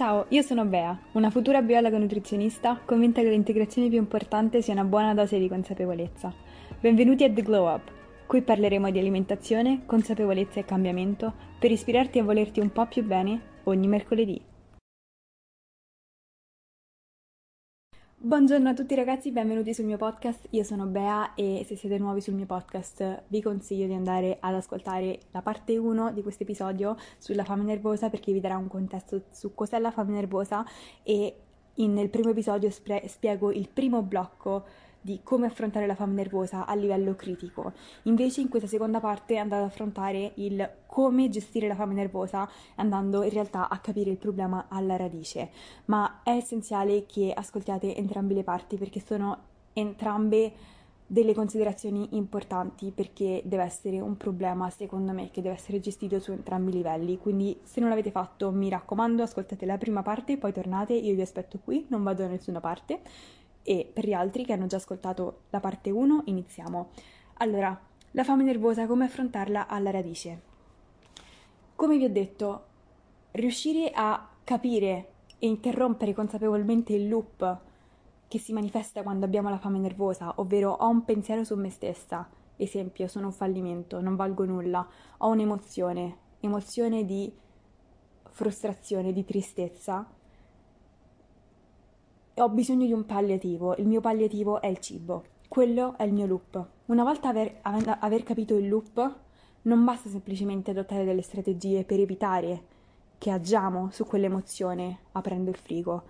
Ciao, io sono Bea, una futura biologa nutrizionista convinta che l'integrazione più importante sia una buona dose di consapevolezza. Benvenuti a The Glow Up. Qui parleremo di alimentazione, consapevolezza e cambiamento per ispirarti a volerti un po' più bene ogni mercoledì. Buongiorno a tutti ragazzi, benvenuti sul mio podcast. Io sono Bea e se siete nuovi sul mio podcast vi consiglio di andare ad ascoltare la parte 1 di questo episodio sulla fame nervosa perché vi darà un contesto su cos'è la fame nervosa e in, nel primo episodio spre- spiego il primo blocco di come affrontare la fame nervosa a livello critico. Invece in questa seconda parte andrò ad affrontare il come gestire la fame nervosa andando in realtà a capire il problema alla radice. Ma è essenziale che ascoltiate entrambe le parti perché sono entrambe delle considerazioni importanti perché deve essere un problema secondo me che deve essere gestito su entrambi i livelli quindi se non l'avete fatto mi raccomando ascoltate la prima parte poi tornate io vi aspetto qui non vado da nessuna parte e per gli altri che hanno già ascoltato la parte 1 iniziamo. Allora, la fame nervosa, come affrontarla alla radice? Come vi ho detto, riuscire a capire e interrompere consapevolmente il loop che si manifesta quando abbiamo la fame nervosa, ovvero ho un pensiero su me stessa, esempio, sono un fallimento, non valgo nulla, ho un'emozione, emozione di frustrazione, di tristezza, ho bisogno di un palliativo, il mio palliativo è il cibo, quello è il mio loop. Una volta aver, aver capito il loop, non basta semplicemente adottare delle strategie per evitare che agiamo su quell'emozione aprendo il frigo,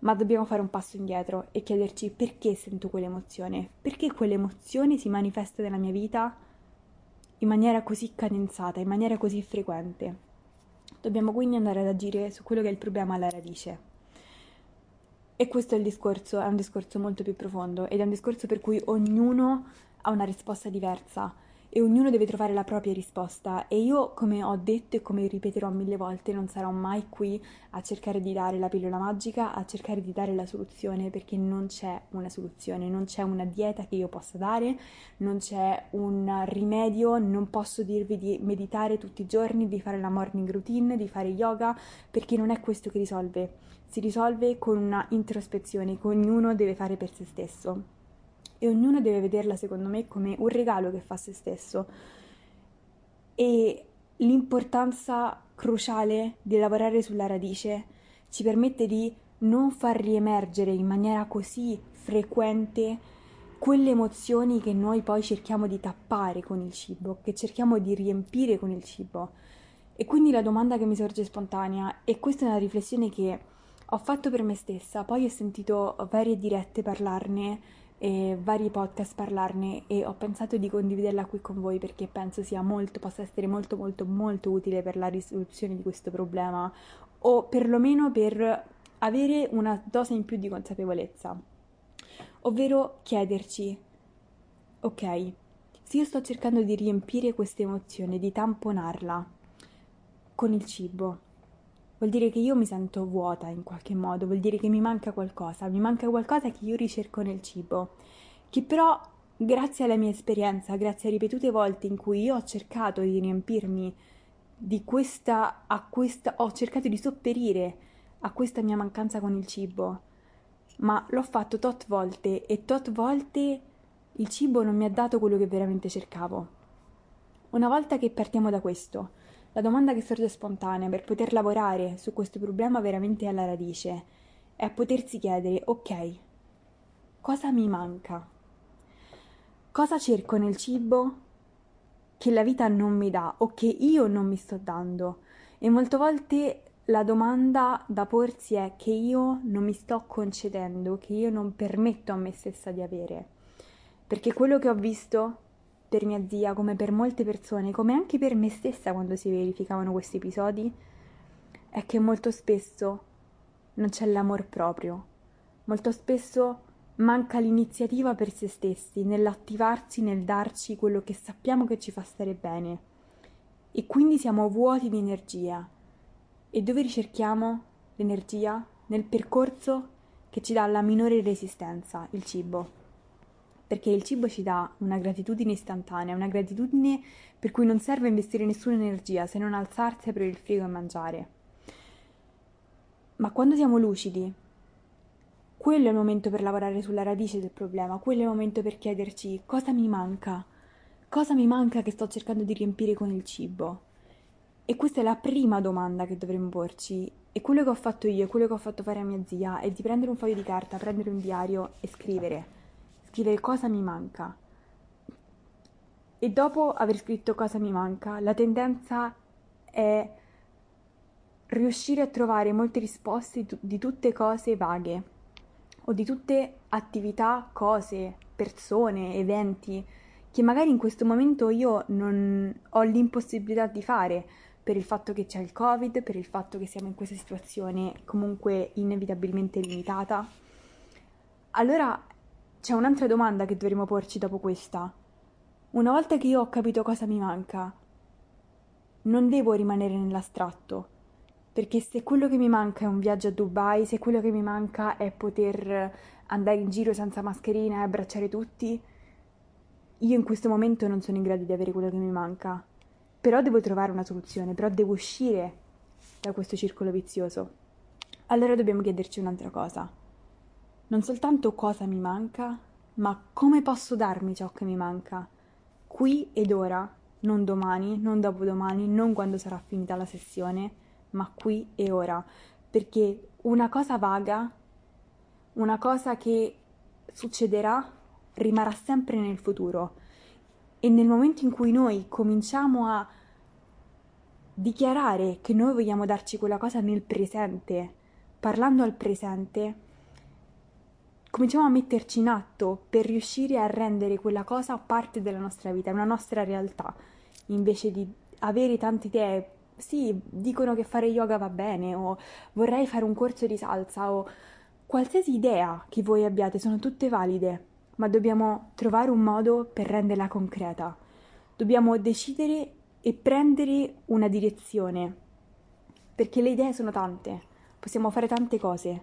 ma dobbiamo fare un passo indietro e chiederci perché sento quell'emozione, perché quell'emozione si manifesta nella mia vita in maniera così cadenzata, in maniera così frequente. Dobbiamo quindi andare ad agire su quello che è il problema alla radice. E questo è il discorso, è un discorso molto più profondo ed è un discorso per cui ognuno ha una risposta diversa e ognuno deve trovare la propria risposta. E io come ho detto e come ripeterò mille volte non sarò mai qui a cercare di dare la pillola magica, a cercare di dare la soluzione perché non c'è una soluzione, non c'è una dieta che io possa dare, non c'è un rimedio, non posso dirvi di meditare tutti i giorni, di fare la morning routine, di fare yoga perché non è questo che risolve si risolve con una introspezione che ognuno deve fare per se stesso e ognuno deve vederla secondo me come un regalo che fa a se stesso e l'importanza cruciale di lavorare sulla radice ci permette di non far riemergere in maniera così frequente quelle emozioni che noi poi cerchiamo di tappare con il cibo, che cerchiamo di riempire con il cibo. E quindi la domanda che mi sorge spontanea, e questa è una riflessione che ho fatto per me stessa, poi ho sentito varie dirette parlarne e vari podcast parlarne e ho pensato di condividerla qui con voi perché penso sia molto, possa essere molto molto molto utile per la risoluzione di questo problema o perlomeno per avere una dose in più di consapevolezza. Ovvero chiederci, ok, se io sto cercando di riempire questa emozione, di tamponarla con il cibo, vuol dire che io mi sento vuota in qualche modo, vuol dire che mi manca qualcosa, mi manca qualcosa che io ricerco nel cibo, che però grazie alla mia esperienza, grazie a ripetute volte in cui io ho cercato di riempirmi di questa, a questa, ho cercato di sopperire a questa mia mancanza con il cibo, ma l'ho fatto tot volte e tot volte il cibo non mi ha dato quello che veramente cercavo. Una volta che partiamo da questo, la domanda che sorge spontanea per poter lavorare su questo problema veramente alla radice è potersi chiedere, ok, cosa mi manca? Cosa cerco nel cibo che la vita non mi dà o che io non mi sto dando? E molte volte la domanda da porsi è che io non mi sto concedendo, che io non permetto a me stessa di avere. Perché quello che ho visto per mia zia, come per molte persone, come anche per me stessa quando si verificavano questi episodi, è che molto spesso non c'è l'amor proprio, molto spesso manca l'iniziativa per se stessi, nell'attivarsi, nel darci quello che sappiamo che ci fa stare bene. E quindi siamo vuoti di energia. E dove ricerchiamo l'energia? Nel percorso che ci dà la minore resistenza, il cibo perché il cibo ci dà una gratitudine istantanea, una gratitudine per cui non serve investire nessuna energia se non alzarsi, aprire il frigo e mangiare. Ma quando siamo lucidi, quello è il momento per lavorare sulla radice del problema, quello è il momento per chiederci cosa mi manca, cosa mi manca che sto cercando di riempire con il cibo. E questa è la prima domanda che dovremmo porci. E quello che ho fatto io, quello che ho fatto fare a mia zia, è di prendere un foglio di carta, prendere un diario e scrivere. Scrivere cosa mi manca. E dopo aver scritto cosa mi manca, la tendenza è riuscire a trovare molte risposte di tutte cose vaghe o di tutte attività, cose, persone, eventi che magari in questo momento io non ho l'impossibilità di fare per il fatto che c'è il Covid, per il fatto che siamo in questa situazione comunque inevitabilmente limitata. Allora c'è un'altra domanda che dovremo porci dopo questa. Una volta che io ho capito cosa mi manca, non devo rimanere nell'astratto, perché se quello che mi manca è un viaggio a Dubai, se quello che mi manca è poter andare in giro senza mascherina e abbracciare tutti, io in questo momento non sono in grado di avere quello che mi manca però devo trovare una soluzione, però devo uscire da questo circolo vizioso. Allora dobbiamo chiederci un'altra cosa. Non soltanto cosa mi manca, ma come posso darmi ciò che mi manca, qui ed ora, non domani, non dopodomani, non quando sarà finita la sessione, ma qui e ora, perché una cosa vaga, una cosa che succederà, rimarrà sempre nel futuro. E nel momento in cui noi cominciamo a dichiarare che noi vogliamo darci quella cosa nel presente, parlando al presente, cominciamo a metterci in atto per riuscire a rendere quella cosa parte della nostra vita, una nostra realtà, invece di avere tante idee. Sì, dicono che fare yoga va bene, o vorrei fare un corso di salsa, o qualsiasi idea che voi abbiate, sono tutte valide ma dobbiamo trovare un modo per renderla concreta. Dobbiamo decidere e prendere una direzione, perché le idee sono tante, possiamo fare tante cose,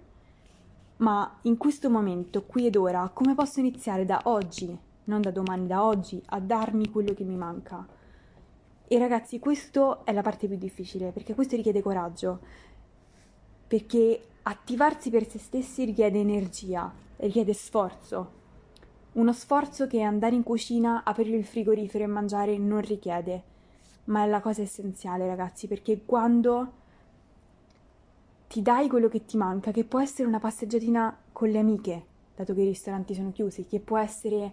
ma in questo momento, qui ed ora, come posso iniziare da oggi, non da domani, da oggi, a darmi quello che mi manca? E ragazzi, questo è la parte più difficile, perché questo richiede coraggio, perché attivarsi per se stessi richiede energia, richiede sforzo, uno sforzo che andare in cucina, aprire il frigorifero e mangiare non richiede, ma è la cosa essenziale, ragazzi, perché quando ti dai quello che ti manca, che può essere una passeggiatina con le amiche, dato che i ristoranti sono chiusi, che può essere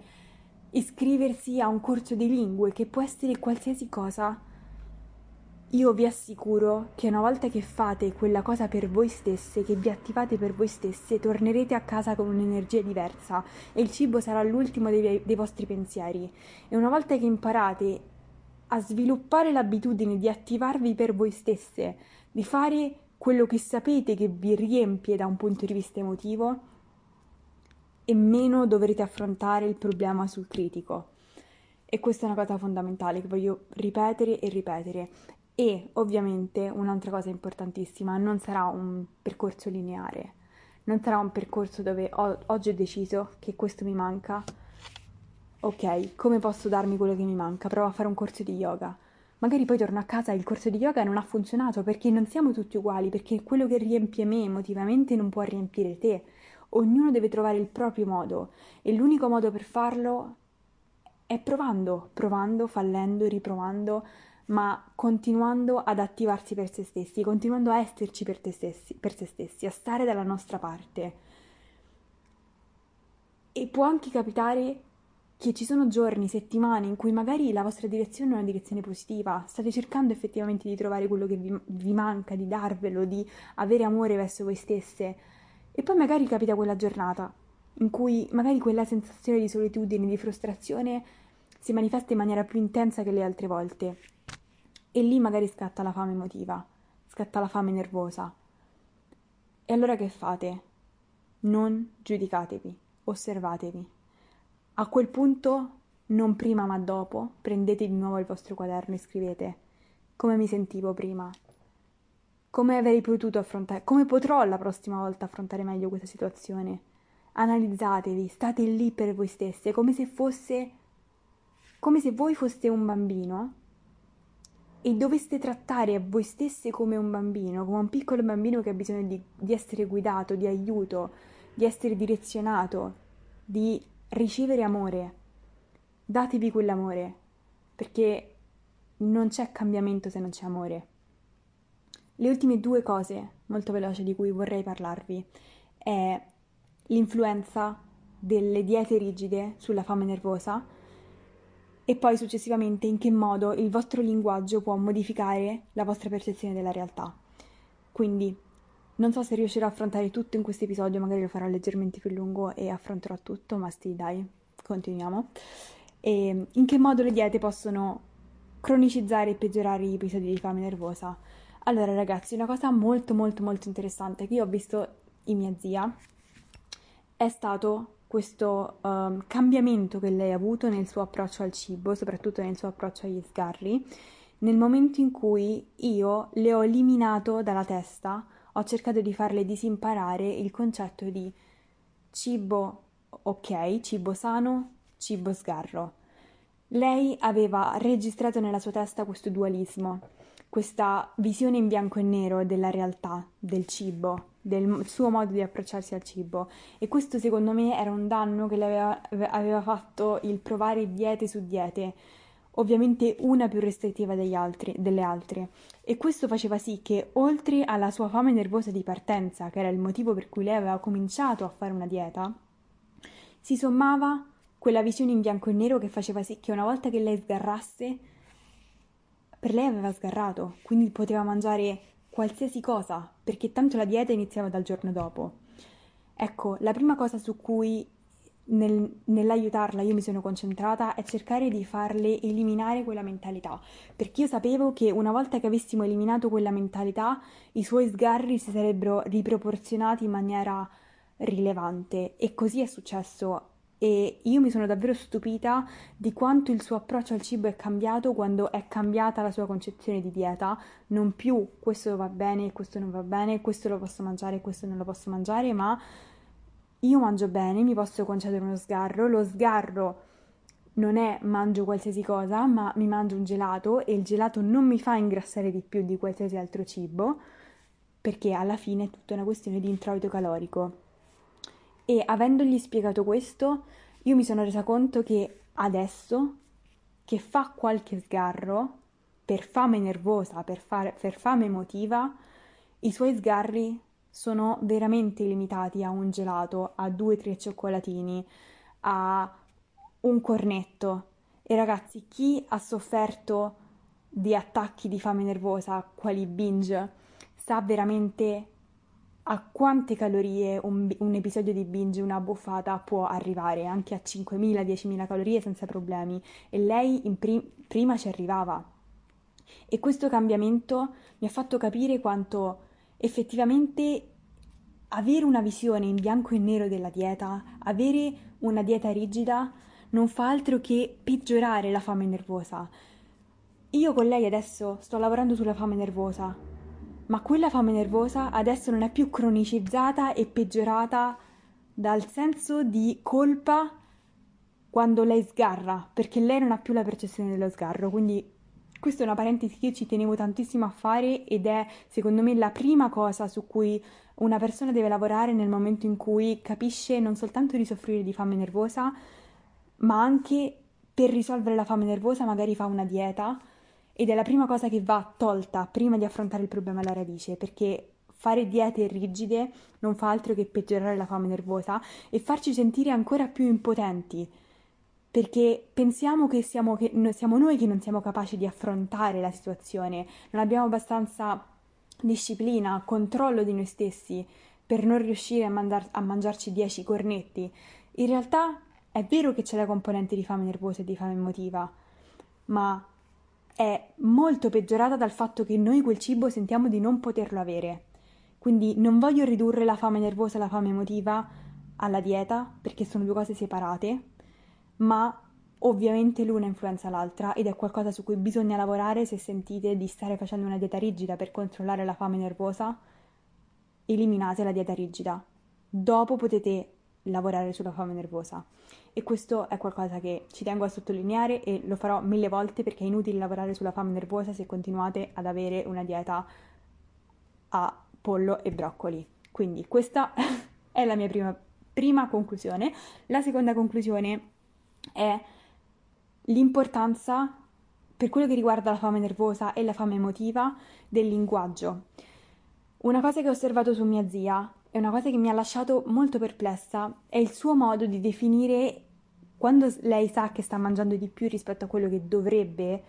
iscriversi a un corso di lingue, che può essere qualsiasi cosa, io vi assicuro che una volta che fate quella cosa per voi stesse, che vi attivate per voi stesse, tornerete a casa con un'energia diversa e il cibo sarà l'ultimo dei, dei vostri pensieri. E una volta che imparate a sviluppare l'abitudine di attivarvi per voi stesse, di fare quello che sapete che vi riempie da un punto di vista emotivo, e meno dovrete affrontare il problema sul critico. E questa è una cosa fondamentale che voglio ripetere e ripetere. E ovviamente un'altra cosa importantissima, non sarà un percorso lineare, non sarà un percorso dove ho, oggi ho deciso che questo mi manca, ok, come posso darmi quello che mi manca? Provo a fare un corso di yoga. Magari poi torno a casa e il corso di yoga non ha funzionato perché non siamo tutti uguali, perché quello che riempie me emotivamente non può riempire te. Ognuno deve trovare il proprio modo e l'unico modo per farlo è provando, provando, fallendo, riprovando, ma continuando ad attivarsi per se stessi, continuando a esserci per, stessi, per se stessi, a stare dalla nostra parte. E può anche capitare che ci sono giorni, settimane in cui magari la vostra direzione è una direzione positiva, state cercando effettivamente di trovare quello che vi, vi, manca, di darvelo, di avere amore verso voi stesse, e poi magari capita quella giornata in cui magari quella sensazione di solitudine, di frustrazione si manifesta in maniera più intensa che le altre volte e lì magari scatta la fame emotiva, scatta la fame nervosa. E allora che fate? Non giudicatevi, osservatevi. A quel punto, non prima ma dopo, prendete di nuovo il vostro quaderno e scrivete come mi sentivo prima, come avrei potuto affrontare, come potrò la prossima volta affrontare meglio questa situazione. Analizzatevi, state lì per voi stesse, come se fosse come se voi foste un bambino e doveste trattare voi stesse come un bambino, come un piccolo bambino che ha bisogno di, di essere guidato, di aiuto, di essere direzionato, di ricevere amore, datevi quell'amore, perché non c'è cambiamento se non c'è amore. Le ultime due cose molto veloci di cui vorrei parlarvi è l'influenza delle diete rigide sulla fame nervosa e poi successivamente in che modo il vostro linguaggio può modificare la vostra percezione della realtà. Quindi non so se riuscirò a affrontare tutto in questo episodio, magari lo farò leggermente più lungo e affronterò tutto, ma sì, dai, continuiamo. E in che modo le diete possono cronicizzare e peggiorare gli episodi di fame nervosa? Allora, ragazzi, una cosa molto molto molto interessante che io ho visto in mia zia è stato questo um, cambiamento che lei ha avuto nel suo approccio al cibo, soprattutto nel suo approccio agli sgarri, nel momento in cui io le ho eliminato dalla testa, ho cercato di farle disimparare il concetto di cibo ok, cibo sano, cibo sgarro. Lei aveva registrato nella sua testa questo dualismo, questa visione in bianco e nero della realtà, del cibo, del suo modo di approcciarsi al cibo e questo secondo me era un danno che le aveva, aveva fatto il provare diete su diete, ovviamente una più restrittiva altri, delle altre e questo faceva sì che oltre alla sua fame nervosa di partenza, che era il motivo per cui lei aveva cominciato a fare una dieta, si sommava quella visione in bianco e nero che faceva sì che una volta che lei sgarrasse, per lei aveva sgarrato, quindi poteva mangiare qualsiasi cosa, perché tanto la dieta iniziava dal giorno dopo. Ecco, la prima cosa su cui nel, nell'aiutarla io mi sono concentrata è cercare di farle eliminare quella mentalità, perché io sapevo che una volta che avessimo eliminato quella mentalità, i suoi sgarri si sarebbero riproporzionati in maniera rilevante. E così è successo. E io mi sono davvero stupita di quanto il suo approccio al cibo è cambiato quando è cambiata la sua concezione di dieta, non più questo va bene, questo non va bene, questo lo posso mangiare, questo non lo posso mangiare, ma io mangio bene, mi posso concedere uno sgarro, lo sgarro non è mangio qualsiasi cosa, ma mi mangio un gelato e il gelato non mi fa ingrassare di più di qualsiasi altro cibo, perché alla fine è tutta una questione di introito calorico. E avendogli spiegato questo, io mi sono resa conto che adesso che fa qualche sgarro, per fame nervosa, per, fare, per fame emotiva, i suoi sgarri sono veramente limitati a un gelato, a due o tre cioccolatini, a un cornetto. E ragazzi, chi ha sofferto di attacchi di fame nervosa, quali binge, sa veramente a quante calorie un, un, episodio di binge, una buffata può arrivare, anche a 5.000-10.000 calorie senza problemi. E lei prim- prima ci arrivava. E questo cambiamento mi ha fatto capire quanto effettivamente avere una visione in bianco e nero della dieta, avere una dieta rigida, non fa altro che peggiorare la fame nervosa. Io con lei adesso sto lavorando sulla fame nervosa, ma quella fame nervosa adesso non è più cronicizzata e peggiorata dal senso di colpa quando lei sgarra, perché lei non ha più la percezione dello sgarro, quindi questa è una parentesi che ci tenevo tantissimo a fare ed è secondo me la prima cosa su cui una persona deve lavorare nel momento in cui capisce non soltanto di soffrire di fame nervosa, ma anche per risolvere la fame nervosa magari fa una dieta ed è la prima cosa che va tolta prima di affrontare il problema alla radice, perché fare diete rigide non fa altro che peggiorare la fame nervosa e farci sentire ancora più impotenti, perché pensiamo che siamo, che siamo noi che non siamo capaci di affrontare la situazione, non abbiamo abbastanza disciplina, controllo di noi stessi per non riuscire a, mandar- a mangiarci 10 cornetti. In realtà è vero che c'è la componente di fame nervosa e di fame emotiva, ma è molto peggiorata dal fatto che noi quel cibo sentiamo di non poterlo avere. Quindi non voglio ridurre la fame nervosa e la fame emotiva alla dieta, perché sono due cose separate, ma ovviamente l'una influenza l'altra ed è qualcosa su cui bisogna lavorare se sentite di stare facendo una dieta rigida per controllare la fame nervosa. Eliminate la dieta rigida. Dopo potete lavorare sulla fame nervosa. E questo è qualcosa che ci tengo a sottolineare e lo farò mille volte perché è inutile lavorare sulla fame nervosa se continuate ad avere una dieta a pollo e broccoli. Quindi questa è la mia prima, prima conclusione. La seconda conclusione è l'importanza per quello che riguarda la fame nervosa e la fame emotiva del linguaggio. Una cosa che ho osservato su mia zia e una cosa che mi ha lasciato molto perplessa è il suo modo di definire quando lei sa che sta mangiando di più rispetto a quello che dovrebbe,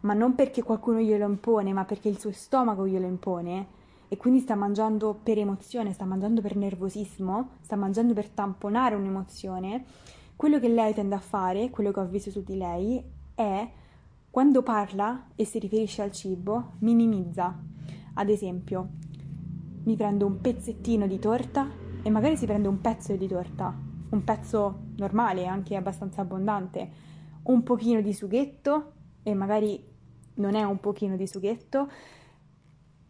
ma non perché qualcuno glielo impone, ma perché il suo stomaco glielo impone, e quindi sta mangiando per emozione, sta mangiando per nervosismo, sta mangiando per tamponare un'emozione, quello che lei tende a fare, quello che ho visto su di lei, è quando parla e si riferisce al cibo, minimizza. Ad esempio, mi prendo un pezzettino di torta e magari si prende un pezzo di torta, un pezzo normale, anche abbastanza abbondante, un pochino di sughetto e magari non è un pochino di sughetto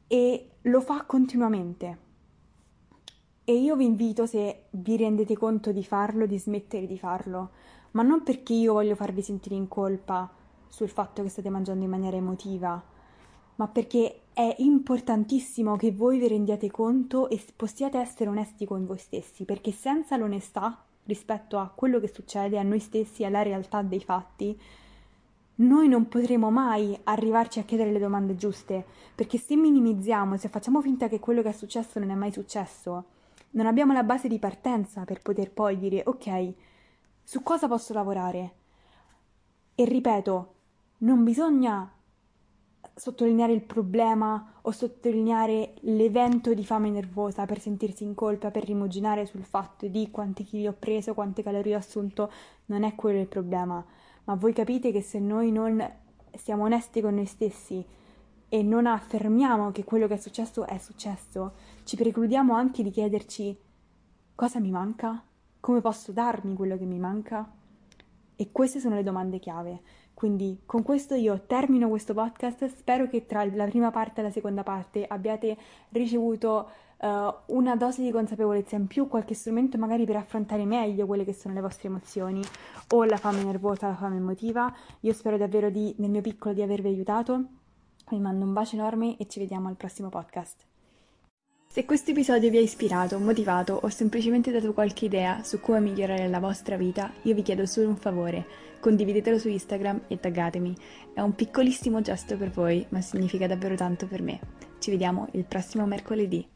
e lo fa continuamente. E io vi invito, se vi rendete conto di farlo, di smettere di farlo, ma non perché io voglio farvi sentire in colpa sul fatto che state mangiando in maniera emotiva, ma perché è importantissimo che voi vi rendiate conto e possiate essere onesti con voi stessi, perché senza l'onestà rispetto a quello che succede, a noi stessi, alla realtà dei fatti, noi non potremo mai arrivarci a chiedere le domande giuste, perché se minimizziamo, se facciamo finta che quello che è successo non è mai successo, non abbiamo la base di partenza per poter poi dire ok, su cosa posso lavorare? E ripeto, non bisogna sottolineare il problema o sottolineare l'evento di fame nervosa per sentirsi in colpa, per rimuginare sul fatto di quanti chili ho preso, quante calorie ho assunto, non è quello il problema. Ma voi capite che se noi non siamo onesti con noi stessi e non affermiamo che quello che è successo è successo, ci precludiamo anche di chiederci cosa mi manca, come posso darmi quello che mi manca. E queste sono le domande chiave. Quindi con questo io termino questo podcast, spero che tra la prima parte e la seconda parte abbiate ricevuto uh, una dose di consapevolezza in più, qualche strumento magari per affrontare meglio quelle che sono le vostre emozioni o la fame nervosa, la fame emotiva. Io spero davvero di, nel mio piccolo di avervi aiutato. Vi mando un bacio enorme e ci vediamo al prossimo podcast. Se questo episodio vi ha ispirato, motivato o semplicemente dato qualche idea su come migliorare la vostra vita, io vi chiedo solo un favore, condividetelo su Instagram e taggatemi. È un piccolissimo gesto per voi, ma significa davvero tanto per me. Ci vediamo il prossimo mercoledì.